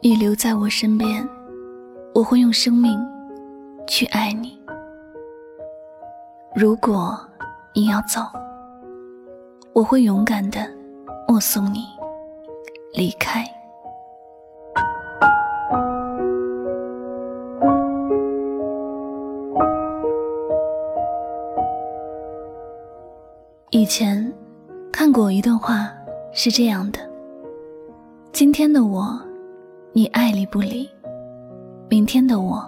你留在我身边，我会用生命去爱你。如果你要走，我会勇敢的目送你离开。段话，是这样的：今天的我，你爱理不理；明天的我，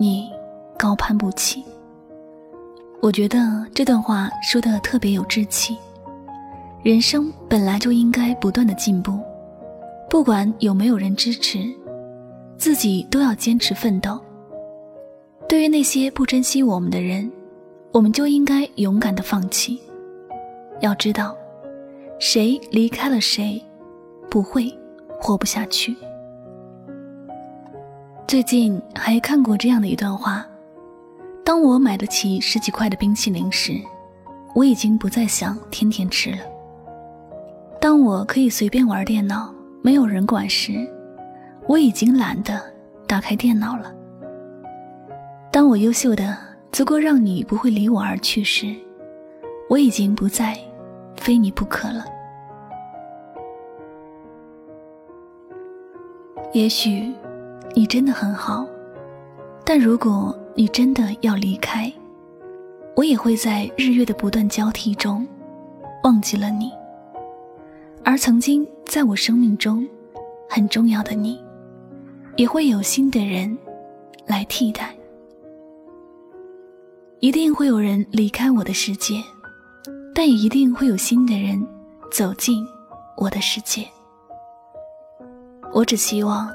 你高攀不起。我觉得这段话说的特别有志气。人生本来就应该不断的进步，不管有没有人支持，自己都要坚持奋斗。对于那些不珍惜我们的人，我们就应该勇敢的放弃。要知道，谁离开了谁，不会活不下去。最近还看过这样的一段话：当我买得起十几块的冰淇淋时，我已经不再想天天吃了；当我可以随便玩电脑，没有人管时，我已经懒得打开电脑了；当我优秀的足够让你不会离我而去时，我已经不再。非你不可了。也许你真的很好，但如果你真的要离开，我也会在日月的不断交替中忘记了你，而曾经在我生命中很重要的你，也会有新的人来替代。一定会有人离开我的世界。但也一定会有新的人走进我的世界。我只希望，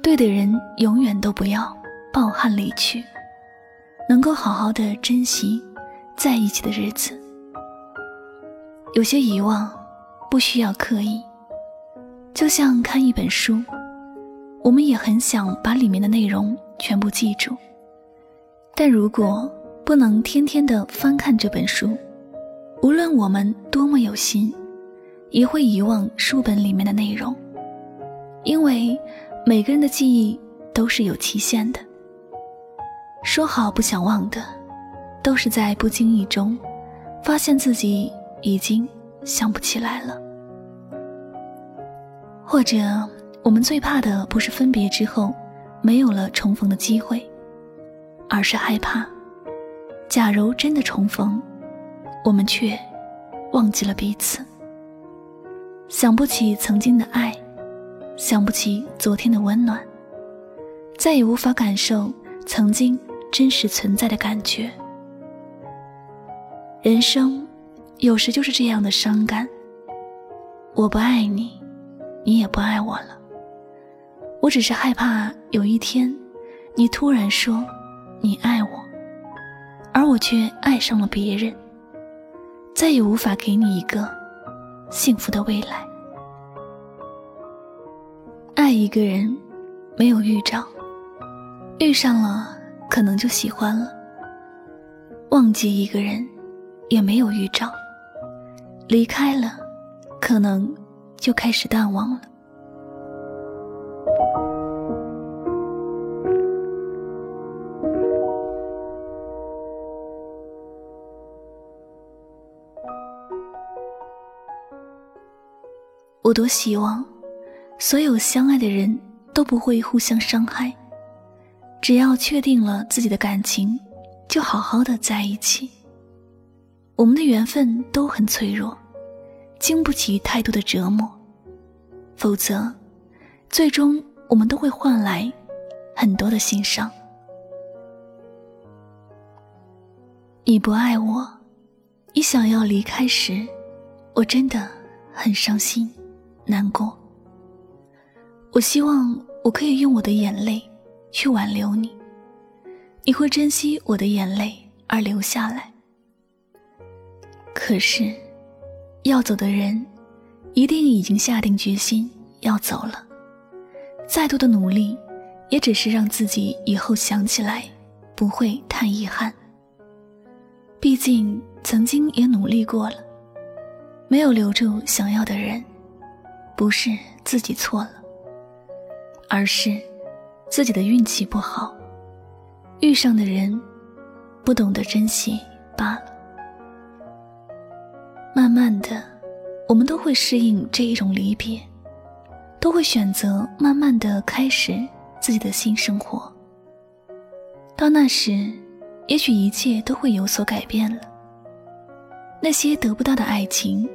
对的人永远都不要抱憾离去，能够好好的珍惜在一起的日子。有些遗忘不需要刻意，就像看一本书，我们也很想把里面的内容全部记住，但如果不能天天的翻看这本书。无论我们多么有心，也会遗忘书本里面的内容，因为每个人的记忆都是有期限的。说好不想忘的，都是在不经意中，发现自己已经想不起来了。或者，我们最怕的不是分别之后没有了重逢的机会，而是害怕，假如真的重逢。我们却忘记了彼此，想不起曾经的爱，想不起昨天的温暖，再也无法感受曾经真实存在的感觉。人生有时就是这样的伤感。我不爱你，你也不爱我了。我只是害怕有一天，你突然说你爱我，而我却爱上了别人。再也无法给你一个幸福的未来。爱一个人没有预兆，遇上了可能就喜欢了；忘记一个人也没有预兆，离开了可能就开始淡忘了。我多希望，所有相爱的人都不会互相伤害。只要确定了自己的感情，就好好的在一起。我们的缘分都很脆弱，经不起太多的折磨。否则，最终我们都会换来很多的心伤。你不爱我，你想要离开时，我真的很伤心。难过。我希望我可以用我的眼泪去挽留你，你会珍惜我的眼泪而留下来。可是，要走的人一定已经下定决心要走了，再多的努力，也只是让自己以后想起来不会太遗憾。毕竟，曾经也努力过了，没有留住想要的人，不是自己错了，而是自己的运气不好，遇上的人不懂得珍惜罢了。慢慢的，我们都会适应这一种离别，都会选择慢慢的开始自己的新生活。到那时，也许一切都会有所改变了。那些得不到的爱情，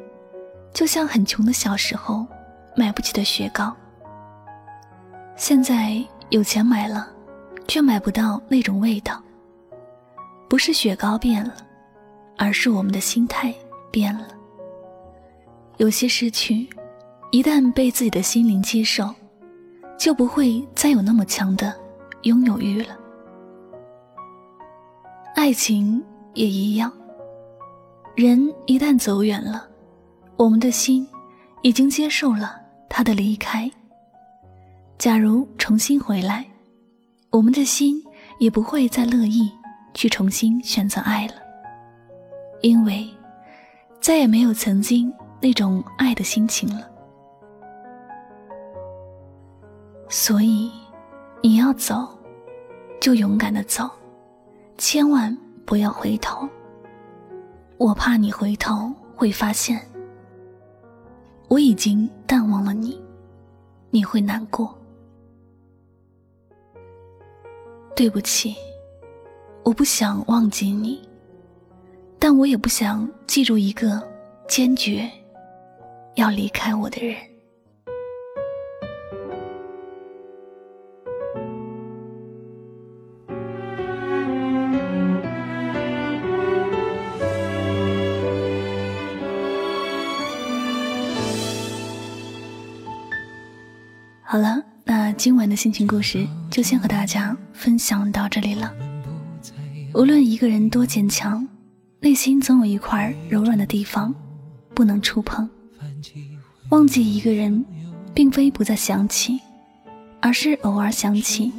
就像很穷的小时候买不起的雪糕。现在有钱买了，却买不到那种味道。不是雪糕变了，而是我们的心态变了。有些失去，一旦被自己的心灵接受，就不会再有那么强的拥有欲了。爱情也一样，人一旦走远了，我们的心已经接受了他的离开。假如重新回来，我们的心也不会再乐意去重新选择爱了，因为再也没有曾经那种爱的心情了。所以，你要走，就勇敢的走。千万不要回头，我怕你回头会发现，我已经淡忘了你，你会难过。对不起，我不想忘记你，但我也不想记住一个坚决要离开我的人。好了，那今晚的心情故事就先和大家分享到这里了。无论一个人多坚强，内心总有一块柔软的地方不能触碰。忘记一个人，并非不再想起，而是偶尔想起，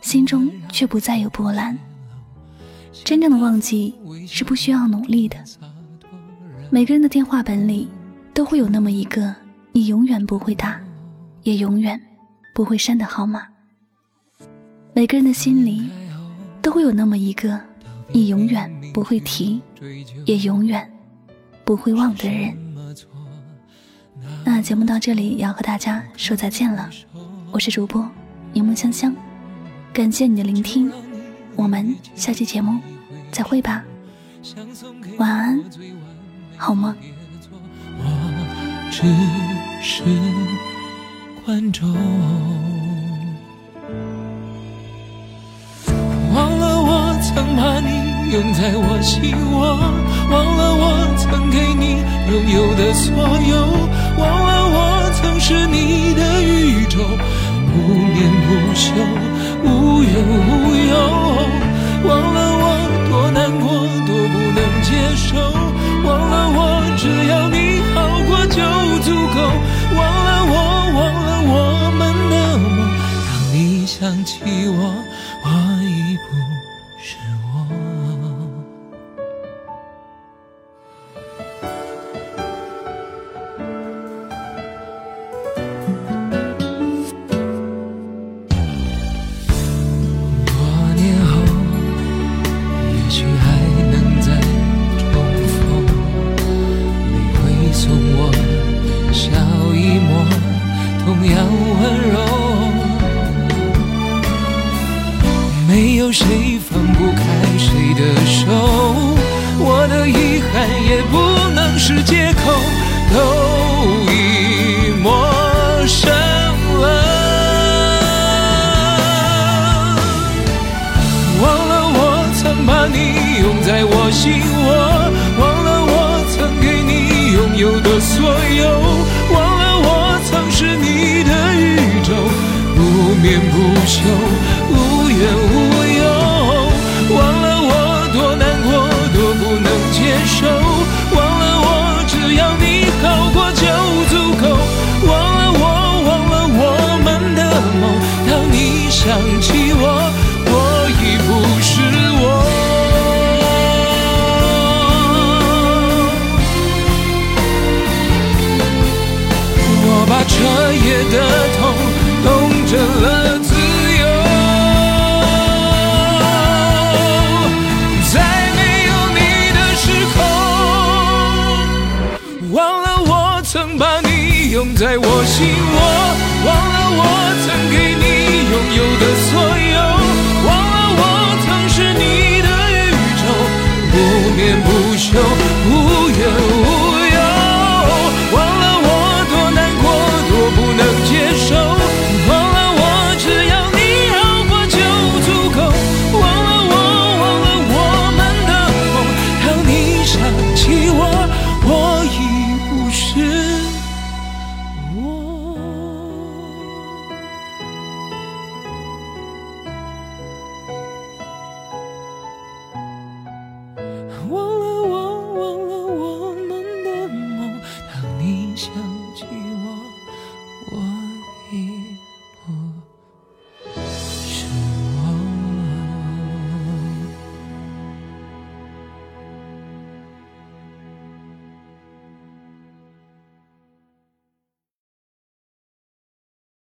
心中却不再有波澜。真正的忘记是不需要努力的。每个人的电话本里都会有那么一个你永远不会打。也永远不会删的号码。每个人的心里都会有那么一个你永远不会提，也永远不会忘的人。那节目到这里要和大家说再见了，我是主播柠檬香香，感谢你的聆听，我们下期节目再会吧，晚安，好梦。观众，忘了我曾把你拥在我心窝，忘了我曾给你拥有的所有，忘了我曾是你的宇宙，不眠不休，无怨无忧，忘了我多难过，多不能接受，忘了我只起我，憾也不能是借口，都已陌生了。忘了我曾把你拥在我心窝，忘了我曾给你拥有的所有，忘了我曾。是你的宇宙，不眠不休，在我心窝忘了我